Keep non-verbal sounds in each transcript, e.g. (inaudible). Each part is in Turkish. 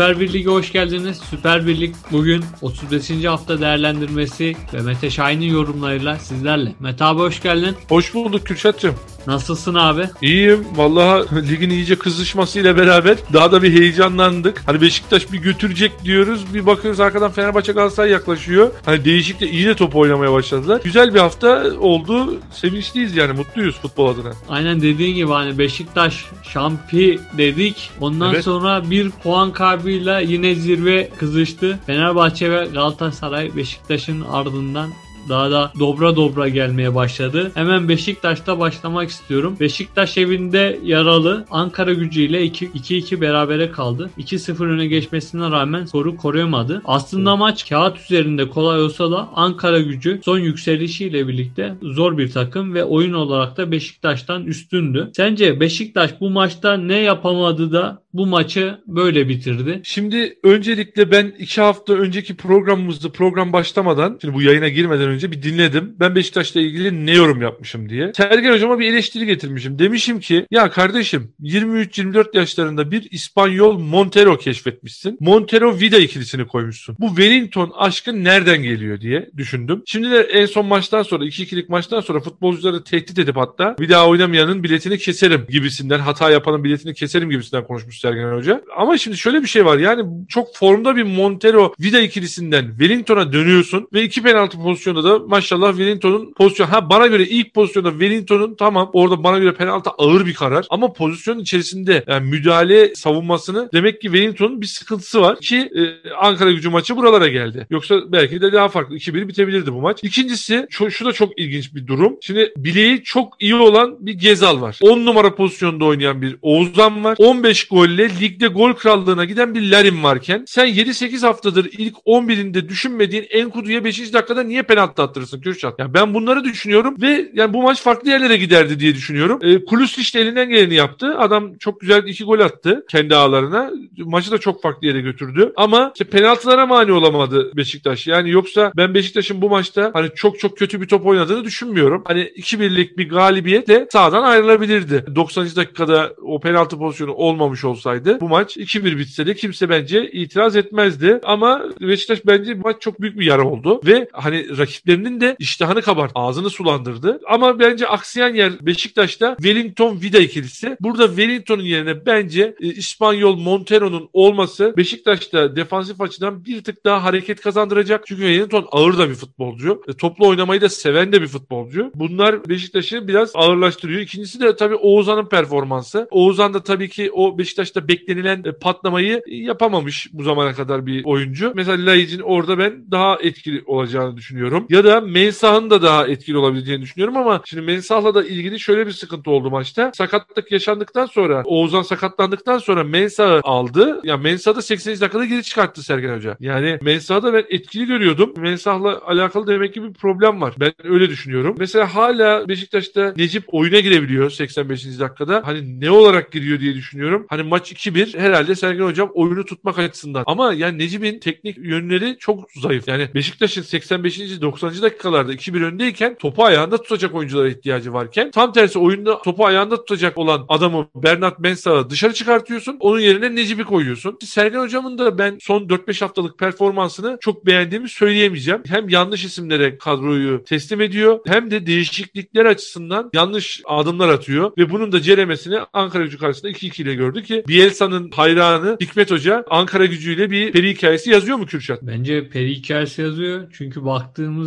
Süper Birlik'e hoş geldiniz. Süper Birlik bugün 35. hafta değerlendirmesi ve Mete Şahin'in yorumlarıyla sizlerle. Mete abi hoş geldin. Hoş bulduk Kürşat'cığım. Nasılsın abi? İyiyim. Vallahi ligin iyice kızışmasıyla beraber daha da bir heyecanlandık. Hani Beşiktaş bir götürecek diyoruz. Bir bakıyoruz arkadan Fenerbahçe Galatasaray yaklaşıyor. Hani değişik de iyi de top oynamaya başladılar. Güzel bir hafta oldu. Sevinçliyiz yani mutluyuz futbol adına. Aynen dediğin gibi hani Beşiktaş şampi dedik. Ondan Evet. sonra bir puan kaybıyla yine zirve kızıştı. Fenerbahçe ve Galatasaray Beşiktaş'ın ardından daha da dobra dobra gelmeye başladı. Hemen Beşiktaş'ta başlamak istiyorum. Beşiktaş evinde yaralı Ankara gücüyle 2-2 berabere kaldı. 2-0 öne geçmesine rağmen skoru koruyamadı. Aslında maç kağıt üzerinde kolay olsa da Ankara gücü son yükselişiyle birlikte zor bir takım ve oyun olarak da Beşiktaş'tan üstündü. Sence Beşiktaş bu maçta ne yapamadı da bu maçı böyle bitirdi? Şimdi öncelikle ben iki hafta önceki programımızda program başlamadan şimdi bu yayına girmeden önce bir dinledim. Ben Beşiktaş'la ilgili ne yorum yapmışım diye. Sergen hocama bir eleştiri getirmişim. Demişim ki ya kardeşim 23-24 yaşlarında bir İspanyol Montero keşfetmişsin. Montero Vida ikilisini koymuşsun. Bu Wellington aşkın nereden geliyor diye düşündüm. Şimdi de en son maçtan sonra 2-2'lik maçtan sonra futbolcuları tehdit edip hatta bir daha oynamayanın biletini keserim gibisinden hata yapanın biletini keserim gibisinden konuşmuş Sergen Hoca. Ama şimdi şöyle bir şey var yani çok formda bir Montero Vida ikilisinden Wellington'a dönüyorsun ve iki penaltı pozisyonda da maşallah Wellington'un pozisyon ha bana göre ilk pozisyonda Wellington'un tamam orada bana göre penaltı ağır bir karar ama pozisyonun içerisinde yani müdahale savunmasını demek ki Wellington'un bir sıkıntısı var ki e, Ankara gücü maçı buralara geldi. Yoksa belki de daha farklı 2-1 bitebilirdi bu maç. İkincisi şu, şu da çok ilginç bir durum. Şimdi bileği çok iyi olan bir Gezal var. 10 numara pozisyonda oynayan bir Oğuzhan var. 15 golle ligde gol krallığına giden bir Larin varken sen 7-8 haftadır ilk 11'inde düşünmediğin Enkudu'ya 5. dakikada niye penaltı attırırsın Kürşat? Yani ben bunları düşünüyorum ve yani bu maç farklı yerlere giderdi diye düşünüyorum. E, Kulus işte elinden geleni yaptı. Adam çok güzel iki gol attı kendi ağlarına. Maçı da çok farklı yere götürdü. Ama işte penaltılara mani olamadı Beşiktaş. Yani yoksa ben Beşiktaş'ın bu maçta hani çok çok kötü bir top oynadığını düşünmüyorum. Hani 2-1'lik bir galibiyetle sağdan ayrılabilirdi. 90. dakikada o penaltı pozisyonu olmamış olsaydı bu maç 2-1 bitse de kimse bence itiraz etmezdi. Ama Beşiktaş bence bu maç çok büyük bir yara oldu. Ve hani rakiplerinin de iştahını kabart, ağzını sulandırdı. Ama bence aksayan yer Beşiktaş'ta Wellington Vida ikilisi. Burada Wellington'un yerine bence e, İspanyol Montero'nun olması Beşiktaş'ta defansif açıdan bir tık daha hareket kazandıracak. Çünkü Wellington ağır da bir futbolcu. E, toplu oynamayı da seven de bir futbolcu. Bunlar Beşiktaş'ı biraz ağırlaştırıyor. İkincisi de tabii Oğuzhan'ın performansı. Oğuzhan da tabii ki o Beşiktaş'ta beklenilen e, patlamayı yapamamış bu zamana kadar bir oyuncu. Mesela Laiç'in orada ben daha etkili olacağını düşünüyorum. Ya da Mensah'ın da daha etkili olabileceğini düşünüyorum ama şimdi Mensah'la da ilgili şöyle bir sıkıntı oldu maçta. Sakatlık yaşandıktan sonra Oğuzhan sakatlandıktan sonra Mensah'ı aldı. Ya Mensah da 80. dakikada geri çıkarttı Sergen Hoca. Yani Mensah'ı da ben etkili görüyordum. Mensah'la alakalı demek ki bir problem var. Ben öyle düşünüyorum. Mesela hala Beşiktaş'ta Necip oyuna girebiliyor 85. dakikada. Hani ne olarak giriyor diye düşünüyorum. Hani maç 2-1 herhalde Sergen Hocam oyunu tutmak açısından. Ama yani Necip'in teknik yönleri çok zayıf. Yani Beşiktaş'ın 85. 90. dakikalarda 2-1 öndeyken topu ayağında tutacak oyunculara ihtiyacı varken tam tersi oyunda topu ayağında tutacak olan adamı Bernat Mensah'ı dışarı çıkartıyorsun. Onun yerine Necip'i koyuyorsun. Sergen Hocam'ın da ben son 4-5 haftalık performansını çok beğendiğimi söyleyemeyeceğim. Hem yanlış isimlere kadroyu teslim ediyor hem de değişiklikler açısından yanlış adımlar atıyor ve bunun da ceremesini Ankara gücü karşısında 2-2 ile gördü ki Bielsa'nın hayranı Hikmet Hoca Ankara gücüyle bir peri hikayesi yazıyor mu Kürşat? Bence peri hikayesi yazıyor. Çünkü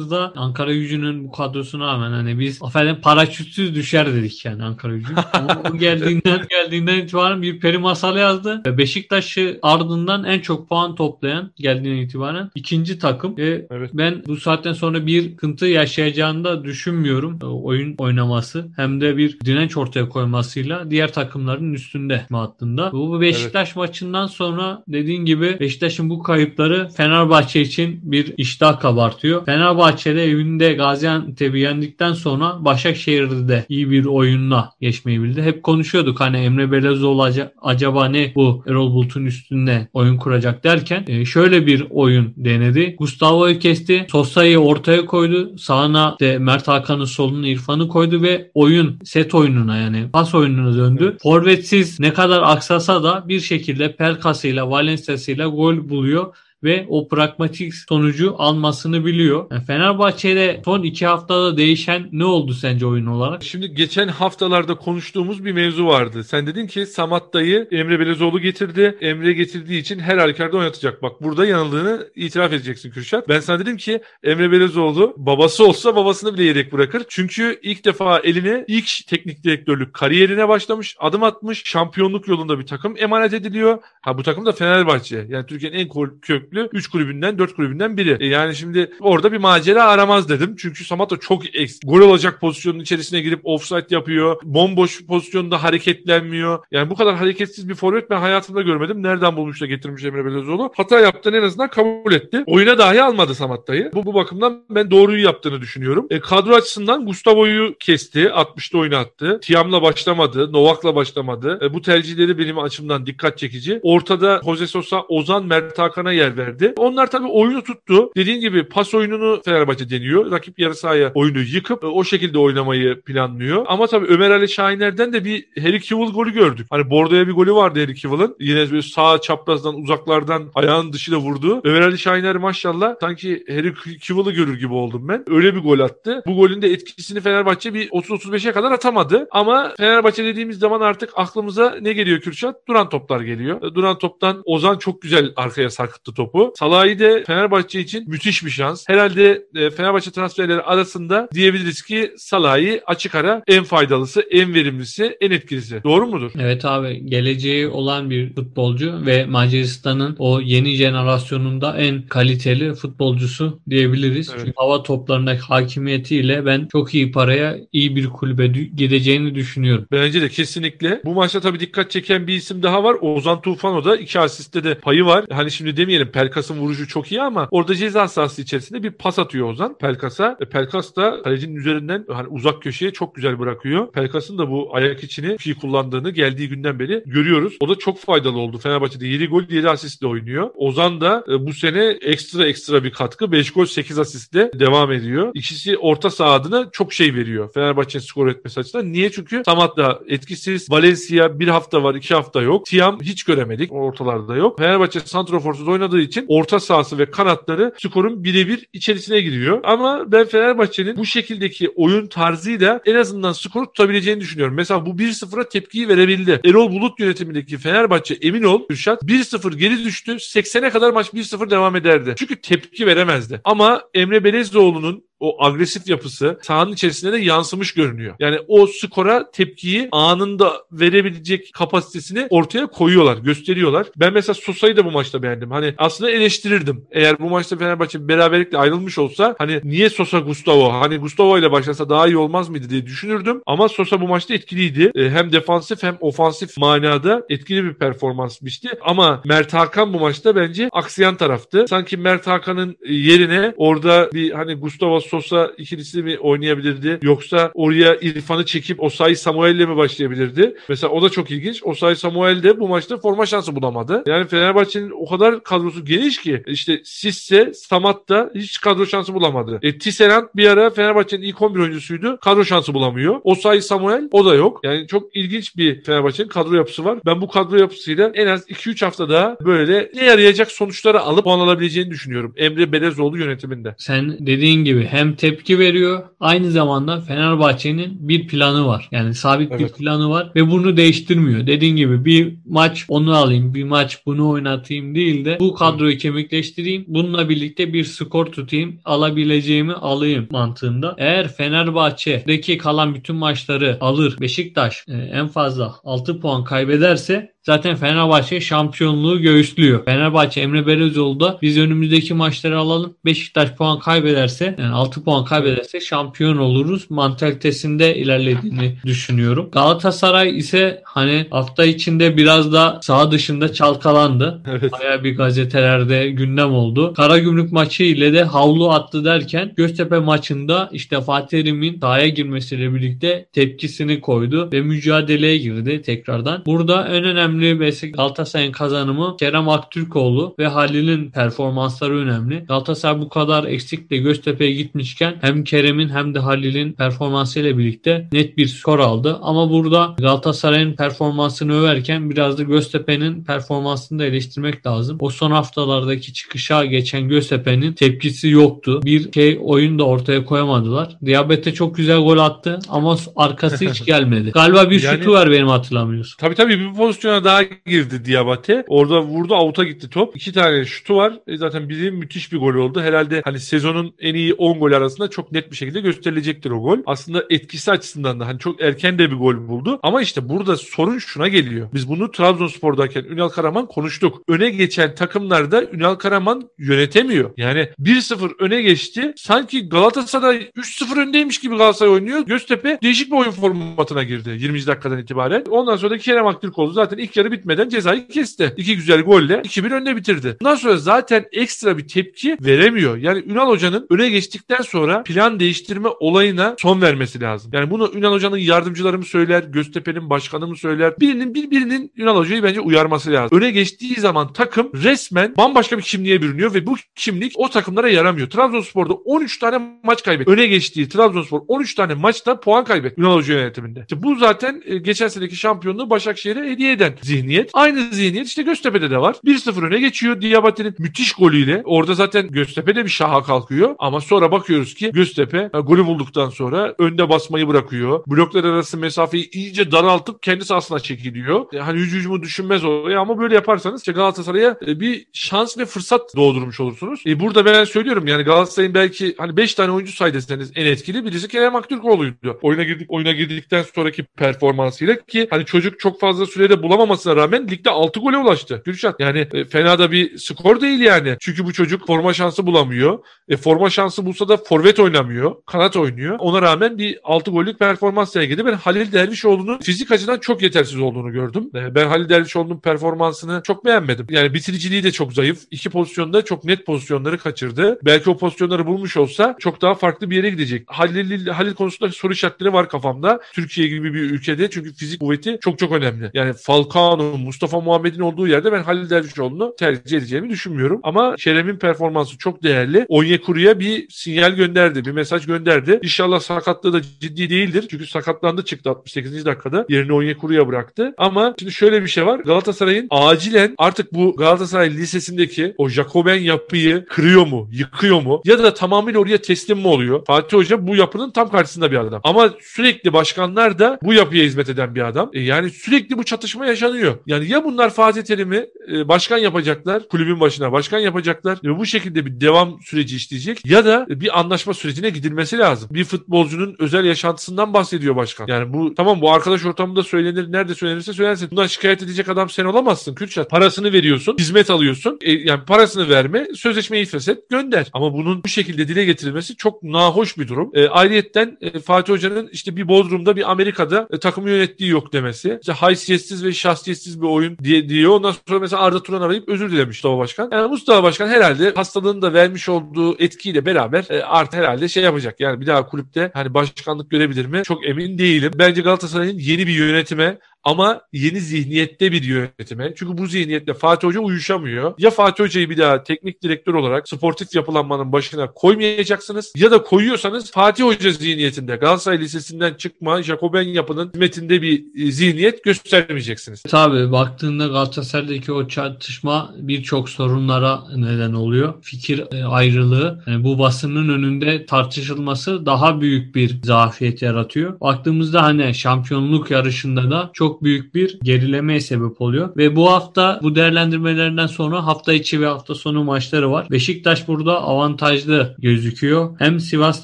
baktığımızda Ankara gücünün bu kadrosuna rağmen hani biz affedin paraşütsüz düşer dedik yani Ankara gücü. (laughs) Ama geldiğinden geldiğinden itibaren bir peri masalı yazdı. Ve Beşiktaş'ı ardından en çok puan toplayan geldiğinden itibaren ikinci takım. Ve Evet. ben bu saatten sonra bir sıkıntı yaşayacağını da düşünmüyorum. E, Oyun oynaması hem de bir direnç ortaya koymasıyla diğer takımların üstünde hattında. Bu Beşiktaş maçından sonra dediğin gibi Beşiktaş'ın bu kayıpları Fenerbahçe için bir iştah kabartıyor. Fenerbahçe'de evinde Gaziantep'i yendikten sonra Başakşehir'de de iyi bir oyunla geçmeyi bildi. Hep konuşuyorduk hani Emre Belezoğlu acaba ne bu Erol Bulut'un üstünde oyun kuracak derken e, şöyle bir oyun denedi. Gustavo'yu kesti. Sosa'yı ortaya koydu. Sağına de Mert Hakan'ın soluna İrfan'ı koydu ve oyun set oyununa yani pas oyununa döndü. Forvetsiz ne kadar aksasa da bir şekilde Pelkas'ıyla Valencia'sıyla gol buluyor ve o pragmatik sonucu almasını biliyor. Yani Fenerbahçe'de son iki haftada değişen ne oldu sence oyun olarak? Şimdi geçen haftalarda konuştuğumuz bir mevzu vardı. Sen dedin ki Samat dayı Emre Belezoğlu getirdi. Emre getirdiği için her halükarda oynatacak. Bak burada yanıldığını itiraf edeceksin Kürşat. Ben sana dedim ki Emre Belezoğlu babası olsa babasını bile yedek bırakır. Çünkü ilk defa eline ilk teknik direktörlük kariyerine başlamış. Adım atmış. Şampiyonluk yolunda bir takım emanet ediliyor. Ha bu takım da Fenerbahçe. Yani Türkiye'nin en köklü köklü 3 kulübünden 4 kulübünden biri. E yani şimdi orada bir macera aramaz dedim. Çünkü Samatta çok eks. Gol olacak pozisyonun içerisine girip offside yapıyor. Bomboş pozisyonda hareketlenmiyor. Yani bu kadar hareketsiz bir forvet ben hayatımda görmedim. Nereden bulmuş da getirmiş Emre Belözoğlu. Hata yaptığını en azından kabul etti. Oyuna dahi almadı Samatta'yı. Bu, bu bakımdan ben doğruyu yaptığını düşünüyorum. E, kadro açısından Gustavo'yu kesti. 60'ta oyuna attı. Tiam'la başlamadı. Novak'la başlamadı. E, bu tercihleri benim açımdan dikkat çekici. Ortada Jose Sosa, Ozan, Mert Hakan'a yer verdi. Onlar tabii oyunu tuttu. Dediğin gibi pas oyununu Fenerbahçe deniyor. Rakip yarı sahaya oyunu yıkıp e, o şekilde oynamayı planlıyor. Ama tabii Ömer Ali Şahiner'den de bir Harry Kewell golü gördük. Hani Bordo'ya bir golü vardı Harry Kewell'ın. Yine böyle sağ çaprazdan uzaklardan ayağın dışıyla vurdu. Ömer Ali Şahiner maşallah sanki Harry Kewell'ı görür gibi oldum ben. Öyle bir gol attı. Bu golün de etkisini Fenerbahçe bir 30-35'e kadar atamadı. Ama Fenerbahçe dediğimiz zaman artık aklımıza ne geliyor Kürşat? Duran toplar geliyor. Duran toptan Ozan çok güzel arkaya sarkıttı topu topu. Salah'ı de Fenerbahçe için müthiş bir şans. Herhalde e, Fenerbahçe transferleri arasında diyebiliriz ki Salah'ı açık ara en faydalısı, en verimlisi, en etkilisi. Doğru mudur? Evet abi. Geleceği olan bir futbolcu ve Macaristan'ın o yeni jenerasyonunda en kaliteli futbolcusu diyebiliriz. Evet. Çünkü hava toplarındaki hakimiyetiyle ben çok iyi paraya iyi bir kulübe gideceğini düşünüyorum. Bence de kesinlikle. Bu maçta tabii dikkat çeken bir isim daha var. Ozan Tufano da iki asiste de payı var. Hani şimdi demeyelim Pelkas'ın vuruşu çok iyi ama orada ceza sahası içerisinde bir pas atıyor Ozan Pelkas'a. E, Pelkas da kalecinin üzerinden hani uzak köşeye çok güzel bırakıyor. Pelkas'ın da bu ayak içini iyi kullandığını geldiği günden beri görüyoruz. O da çok faydalı oldu. Fenerbahçe'de 7 gol 7 asistle oynuyor. Ozan da e, bu sene ekstra ekstra bir katkı. 5 gol 8 asistle devam ediyor. İkisi orta saha adına çok şey veriyor. Fenerbahçe'nin skor etmesi açısından. Niye? Çünkü Samat da etkisiz. Valencia bir hafta var, iki hafta yok. Tiam hiç göremedik. Ortalarda yok. Fenerbahçe santroforsuz oynadığı için orta sahası ve kanatları skorun birebir içerisine giriyor. Ama ben Fenerbahçe'nin bu şekildeki oyun tarzıyla en azından skoru tutabileceğini düşünüyorum. Mesela bu 1-0'a tepkiyi verebildi. Erol Bulut yönetimindeki Fenerbahçe emin ol Kürşat 1-0 geri düştü. 80'e kadar maç 1-0 devam ederdi. Çünkü tepki veremezdi. Ama Emre Belezoğlu'nun o agresif yapısı sahanın içerisinde de yansımış görünüyor. Yani o skora tepkiyi anında verebilecek kapasitesini ortaya koyuyorlar, gösteriyorlar. Ben mesela Sosa'yı da bu maçta beğendim. Hani aslında eleştirirdim. Eğer bu maçta Fenerbahçe beraberlikle ayrılmış olsa hani niye Sosa Gustavo? Hani Gustavo ile başlasa daha iyi olmaz mıydı diye düşünürdüm. Ama Sosa bu maçta etkiliydi. E, hem defansif hem ofansif manada etkili bir performansmıştı. Ama Mert Hakan bu maçta bence aksayan taraftı. Sanki Mert Hakan'ın yerine orada bir hani Gustavo Sosa ikilisi mi oynayabilirdi? Yoksa oraya İrfan'ı çekip Osayi Samuel'le mi başlayabilirdi? Mesela o da çok ilginç. Osayi Samuel de bu maçta forma şansı bulamadı. Yani Fenerbahçe'nin o kadar kadrosu geniş ki işte Sisse, Samat da hiç kadro şansı bulamadı. E, Tisserand bir ara Fenerbahçe'nin ilk 11 oyuncusuydu. Kadro şansı bulamıyor. Osayi Samuel o da yok. Yani çok ilginç bir Fenerbahçe'nin kadro yapısı var. Ben bu kadro yapısıyla en az 2-3 hafta daha böyle ne yarayacak sonuçları alıp puan alabileceğini düşünüyorum. Emre Belezoğlu yönetiminde. Sen dediğin gibi hem hem tepki veriyor aynı zamanda Fenerbahçe'nin bir planı var. Yani sabit evet. bir planı var ve bunu değiştirmiyor. Dediğin gibi bir maç onu alayım, bir maç bunu oynatayım değil de bu kadroyu kemikleştireyim. Bununla birlikte bir skor tutayım, alabileceğimi alayım mantığında. Eğer Fenerbahçe'deki kalan bütün maçları alır, Beşiktaş e, en fazla 6 puan kaybederse zaten Fenerbahçe şampiyonluğu göğüslüyor. Fenerbahçe Emre Belözoğlu da biz önümüzdeki maçları alalım. Beşiktaş puan kaybederse yani 6 puan kaybederse şampiyon oluruz mantalitesinde ilerlediğini düşünüyorum. Galatasaray ise hani hafta içinde biraz da saha dışında çalkalandı. Evet. Baya bir gazetelerde gündem oldu. Karagümrük maçı ile de havlu attı derken Göztepe maçında işte Fatih Terim'in sahaya girmesiyle birlikte tepkisini koydu ve mücadeleye girdi tekrardan. Burada en önemli mesela Galatasaray'ın kazanımı Kerem Aktürkoğlu ve Halil'in performansları önemli. Galatasaray bu kadar eksikle Göztepe'ye gitmişken hem Kerem'in hem de Halil'in performansıyla birlikte net bir skor aldı. Ama burada Galatasaray'ın performansını överken biraz da Göztepe'nin performansını da eleştirmek lazım. O son haftalardaki çıkışa geçen Göztepe'nin tepkisi yoktu. Bir şey oyun da ortaya koyamadılar. Diabete çok güzel gol attı ama arkası hiç (laughs) gelmedi. Galiba bir Yani- şutu var benim hatırlamıyorsam. Tabii tabii bir pozisyona daha girdi Diabate. Orada vurdu avuta gitti top. İki tane şutu var. E zaten biri müthiş bir gol oldu. Herhalde hani sezonun en iyi 10 gol arasında çok net bir şekilde gösterilecektir o gol. Aslında etkisi açısından da hani çok erken de bir gol buldu. Ama işte burada sorun şuna geliyor. Biz bunu Trabzonspor'dayken Ünal Karaman konuştuk. Öne geçen takımlarda Ünal Karaman yönetemiyor. Yani 1-0 öne geçti. Sanki Galatasaray 3-0 öndeymiş gibi Galatasaray oynuyor. Göztepe değişik bir oyun formatına girdi 20. dakikadan itibaren. Ondan sonra da Kerem Aktürkoğlu zaten ilk yarı bitmeden cezayı kesti. İki güzel golle 2-1 önde bitirdi. Bundan sonra zaten ekstra bir tepki veremiyor. Yani Ünal Hoca'nın öne geçtikten sonra plan değiştirme olayına son vermesi lazım. Yani bunu Ünal Hoca'nın yardımcıları mı söyler, Göztepe'nin başkanı mı söyler? Birinin birbirinin Ünal Hoca'yı bence uyarması lazım. Öne geçtiği zaman takım resmen bambaşka bir kimliğe bürünüyor ve bu kimlik o takımlara yaramıyor. Trabzonspor'da 13 tane maç kaybetti. Öne geçtiği Trabzonspor 13 tane maçta puan kaybetti Ünal Hoca yönetiminde. İşte bu zaten e, geçen seneki şampiyonluğu Başakşehir'e hediye eden zihniyet. Aynı zihniyet işte Göztepe'de de var. 1-0 öne geçiyor Diabate'nin müthiş golüyle. Orada zaten Göztepe'de bir şaha kalkıyor. Ama sonra bakıyoruz ki Göztepe e, golü bulduktan sonra önde basmayı bırakıyor. Bloklar arası mesafeyi iyice daraltıp kendi sahasına çekiliyor. E, hani hücumu düşünmez oraya ama böyle yaparsanız işte Galatasaray'a e, bir şans ve fırsat doğdurmuş olursunuz. E, burada ben söylüyorum yani Galatasaray'ın belki hani 5 tane oyuncu say en etkili birisi Kerem Aktürkoğlu'ydu. Oyuna girdik oyuna girdikten sonraki performansıyla ki hani çocuk çok fazla sürede bulamamasına rağmen ligde 6 gole ulaştı. Gürşat yani e, fena da bir skor değil yani. Çünkü bu çocuk forma şansı bulamıyor. E, forma şansı bulsa da forvet oynamıyor. Kanat oynuyor. Ona rağmen bir 6 gollük performans sergiledi. Ben Halil Dervişoğlu'nun fizik açıdan çok yetersiz olduğunu gördüm. E, ben Halil Dervişoğlu'nun performansını çok beğenmedim. Yani bitiriciliği de çok zayıf. İki pozisyonda çok net pozisyonları kaçırdı. Belki o pozisyonları bulmuş olsa çok daha farklı bir yere gidecek. Halil, Halil konusunda soru işaretleri var kafamda. Türkiye gibi bir ülkede çünkü fizik kuvveti çok çok önemli. Yani Falcao, Mustafa Muhammed'in olduğu yerde ben Halil Dervişoğlu'nu tercih edeceğimi düşünmüyorum. Ama Kerem'in performansı çok değerli. Onyekuru'ya bir sinyal gönderdi, bir mesaj gönderdi. İnşallah sakatlığı da ciddi değildir. Çünkü sakatlandı çıktı 68. dakikada. Yerini Onyekuru'ya bıraktı. Ama şimdi şöyle bir şey var. Galatasaray'ın acilen artık bu Galatasaray Lisesi'ndeki o Jacoben yapıyı kırıyor mu, yıkıyor mu? Ya da tamamıyla oraya teslim mi oluyor? Fatih Hoca bu yapının tam karşısında bir adam. Ama sürekli başkanlar da bu yapıya hizmet eden bir adam. E yani sürekli bu çatışma yaşanıyor. Yani ya bunlar Fatih Terim'i e, başkan yapacaklar, kulübün başına başkan yapacaklar ve bu şekilde bir devam süreci işleyecek ya da bir anlaşma sürecine gidilmesi lazım. Bir futbolcunun özel yaşantısından bahsediyor başkan. Yani bu tamam bu arkadaş ortamında söylenir, nerede söylenirse söylensin. Bundan şikayet edecek adam sen olamazsın Kürşat. Parasını veriyorsun, hizmet alıyorsun. E, yani parasını verme, sözleşmeyi feshet, gönder. Ama bunun bu şekilde dile getirilmesi çok nahoş bir durum. E, ayrıyetten e, Fatih Hoca'nın işte bir Bodrum'da bir Amerika'da e, takımı yönettiği yok demesi. İşte haysiyetsiz ve şahsiyetsiz bir oyun diye diyor. Ondan sonra mesela Arda Turan arayıp özür dilemiş Mustafa Başkan. Yani Mustafa Başkan herhalde hastalığın da vermiş olduğu etkiyle beraber e, artık herhalde şey yapacak. Yani bir daha kulüpte hani başkanlık görebilir mi? Çok emin değilim. Bence Galatasaray'ın yeni bir yönetime ama yeni zihniyette bir yönetime. Çünkü bu zihniyetle Fatih Hoca uyuşamıyor. Ya Fatih Hoca'yı bir daha teknik direktör olarak sportif yapılanmanın başına koymayacaksınız ya da koyuyorsanız Fatih Hoca zihniyetinde Galatasaray Lisesi'nden çıkma Jacoben yapının hizmetinde bir e, zihniyet göstermeyeceksiniz. Tabii baktığında Galatasaray'daki o çatışma birçok sorunlara neden oluyor. Fikir e, ayrılığı yani bu basının önünde tartışılması daha büyük bir zafiyet yaratıyor. Baktığımızda hani şampiyonluk yarışında da çok çok büyük bir gerilemeye sebep oluyor. Ve bu hafta bu değerlendirmelerinden sonra hafta içi ve hafta sonu maçları var. Beşiktaş burada avantajlı gözüküyor. Hem Sivas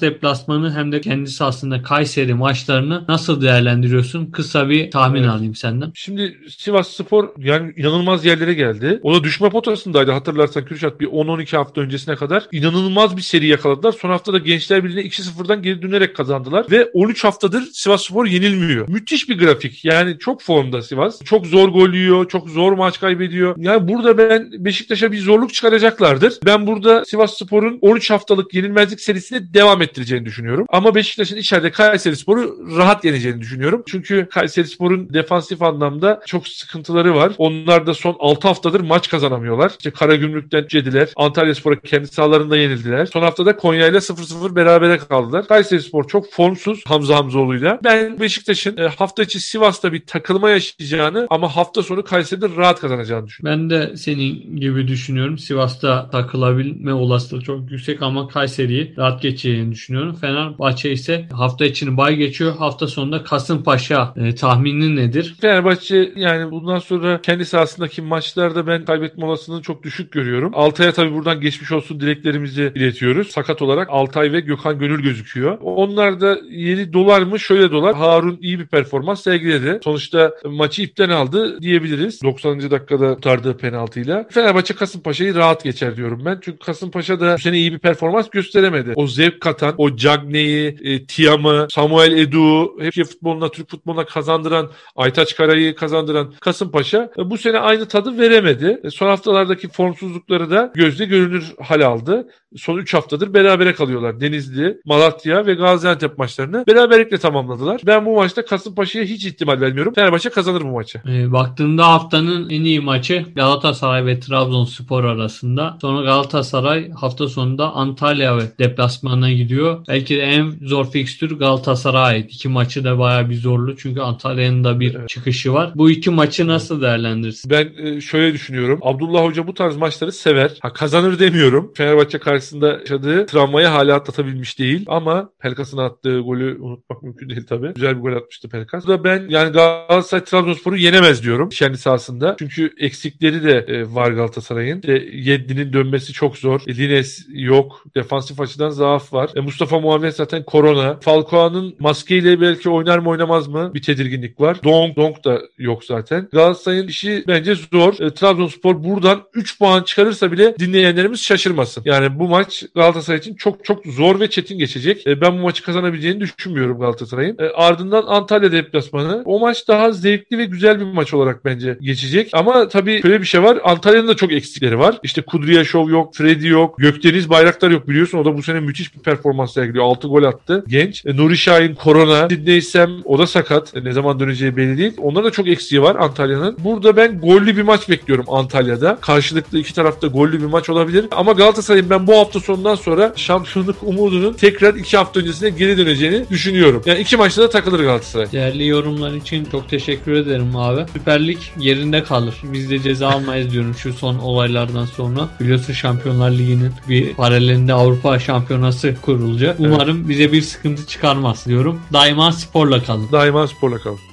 deplasmanı hem de kendi sahasında Kayseri maçlarını nasıl değerlendiriyorsun? Kısa bir tahmin Evet. alayım senden. Şimdi Sivas Spor yani inanılmaz yerlere geldi. O da düşme potasındaydı hatırlarsan Kürşat bir 10-12 hafta öncesine kadar. inanılmaz bir seri yakaladılar. Son haftada Gençler Birliği'ne 2-0'dan geri dönerek kazandılar. Ve 13 haftadır Sivas Spor yenilmiyor. Müthiş bir grafik. Yani çok formda Sivas. Çok zor gol yiyor. Çok zor maç kaybediyor. Yani burada ben Beşiktaş'a bir zorluk çıkaracaklardır. Ben burada Sivas Spor'un 13 haftalık yenilmezlik serisine devam ettireceğini düşünüyorum. Ama Beşiktaş'ın içeride Kayseri Spor'u rahat yeneceğini düşünüyorum. Çünkü Kayseri Spor'un defansif anlamda çok sıkıntıları var. Onlar da son 6 haftadır maç kazanamıyorlar. İşte Karagümrük'ten cediler. Antalya Spor'a kendi sahalarında yenildiler. Son haftada Konya ile 0-0 berabere kaldılar. Kayseri Spor çok formsuz Hamza Hamzoğlu'yla. Ben Beşiktaş'ın e, hafta içi Sivas'ta bir takılma yaşayacağını ama hafta sonu Kayseri'de rahat kazanacağını düşünüyorum. Ben de senin gibi düşünüyorum. Sivas'ta takılabilme olasılığı çok yüksek ama Kayseri'yi rahat geçeceğini düşünüyorum. Fenerbahçe ise hafta içini bay geçiyor. Hafta sonunda Kasımpaşa e, tahminin nedir? Fenerbahçe yani bundan sonra kendi sahasındaki maçlarda ben kaybetme olasılığını çok düşük görüyorum. Altay'a tabii buradan geçmiş olsun dileklerimizi iletiyoruz. Sakat olarak Altay ve Gökhan Gönül gözüküyor. Onlar da yeri dolar mı? Şöyle dolar. Harun iyi bir performans sergiledi. Sonuçta maçı ipten aldı diyebiliriz. 90. dakikada kurtardığı penaltıyla. Fenerbahçe Kasımpaşa'yı rahat geçer diyorum ben. Çünkü Kasımpaşa da bu sene iyi bir performans gösteremedi. O zevk katan, o Cagney'i, e, Tiam'ı, Samuel Edu, hep futboluna, Türk futboluna kazandıran, Aytaç Karay'ı kazandıran Kasımpaşa e, bu sene aynı tadı veremedi. E, son haftalardaki formsuzlukları da gözle görünür hal aldı. Son 3 haftadır berabere kalıyorlar. Denizli, Malatya ve Gaziantep maçlarını beraberlikle tamamladılar. Ben bu maçta Kasımpaşa'ya hiç ihtimal vermiyorum. Fenerbahçe kazanır bu maçı. E, baktığında haftanın en iyi maçı Galatasaray ve Trabzonspor arasında. Sonra Galatasaray hafta sonunda Antalya ve deplasmanına gidiyor. Belki de en zor fikstür Galatasaray'a ait. İki maçı da bayağı bir zorlu çünkü Antalya'nın da bir Evet. çıkışı var. Bu iki maçı nasıl değerlendirirsin? Ben e, şöyle düşünüyorum. Abdullah Hoca bu tarz maçları sever. Ha, kazanır demiyorum. Fenerbahçe karşısında yaşadığı travmayı hala atlatabilmiş değil. Ama Pelkas'ın attığı golü unutmak mümkün değil tabii. Güzel bir gol atmıştı Pelkas. Burada ben yani Galatasaray Trabzonspor'u yenemez diyorum kendi sahasında. Çünkü eksikleri de e, var Galatasaray'ın. İşte Yedlin'in dönmesi çok zor. E, Lines yok. Defansif açıdan zaaf var. E, Mustafa Muhammed zaten korona. Falcao'nun maskeyle belki oynar mı oynamaz mı bir tedirginlik var. Donk Donk da yok zaten. Galatasaray'ın işi bence zor. E, Trabzonspor buradan 3 puan çıkarırsa bile dinleyenlerimiz şaşırmasın. Yani bu maç Galatasaray için çok çok zor ve çetin geçecek. E, ben bu maçı kazanabileceğini düşünmüyorum Galatasaray'ın. E, ardından Antalya deplasmanı. O maç daha zevkli ve güzel bir maç olarak bence geçecek. Ama tabii şöyle bir şey var. Antalya'nın da çok eksikleri var. İşte Kudryashov yok, Freddy yok, Gökdeniz Bayraktar yok biliyorsun. O da bu sene müthiş bir performans sergiliyor. 6 gol attı. Genç. E, Nuri Şahin korona. Sidney Sam o da sakat. E, ne zaman döneceği belli değil. Onların da çok eksiği var Antalya'nın. Burada ben gollü bir maç bekliyorum Antalya'da. Karşılıklı iki tarafta gollü bir maç olabilir. Ama Galatasaray'ın ben bu hafta sonundan sonra şampiyonluk umudunun tekrar iki hafta öncesine geri döneceğini düşünüyorum. Yani iki maçta da takılır Galatasaray. Değerli yorumlar için çok teşekkür ederim abi. Süper Lig yerinde kalır. Biz de ceza almayız diyorum şu son olaylardan sonra. Biliyorsun Şampiyonlar Ligi'nin bir paralelinde Avrupa Şampiyonası kurulacak. Umarım bize bir sıkıntı çıkarmaz diyorum. Daima sporla kalın. Daima sporla kalın.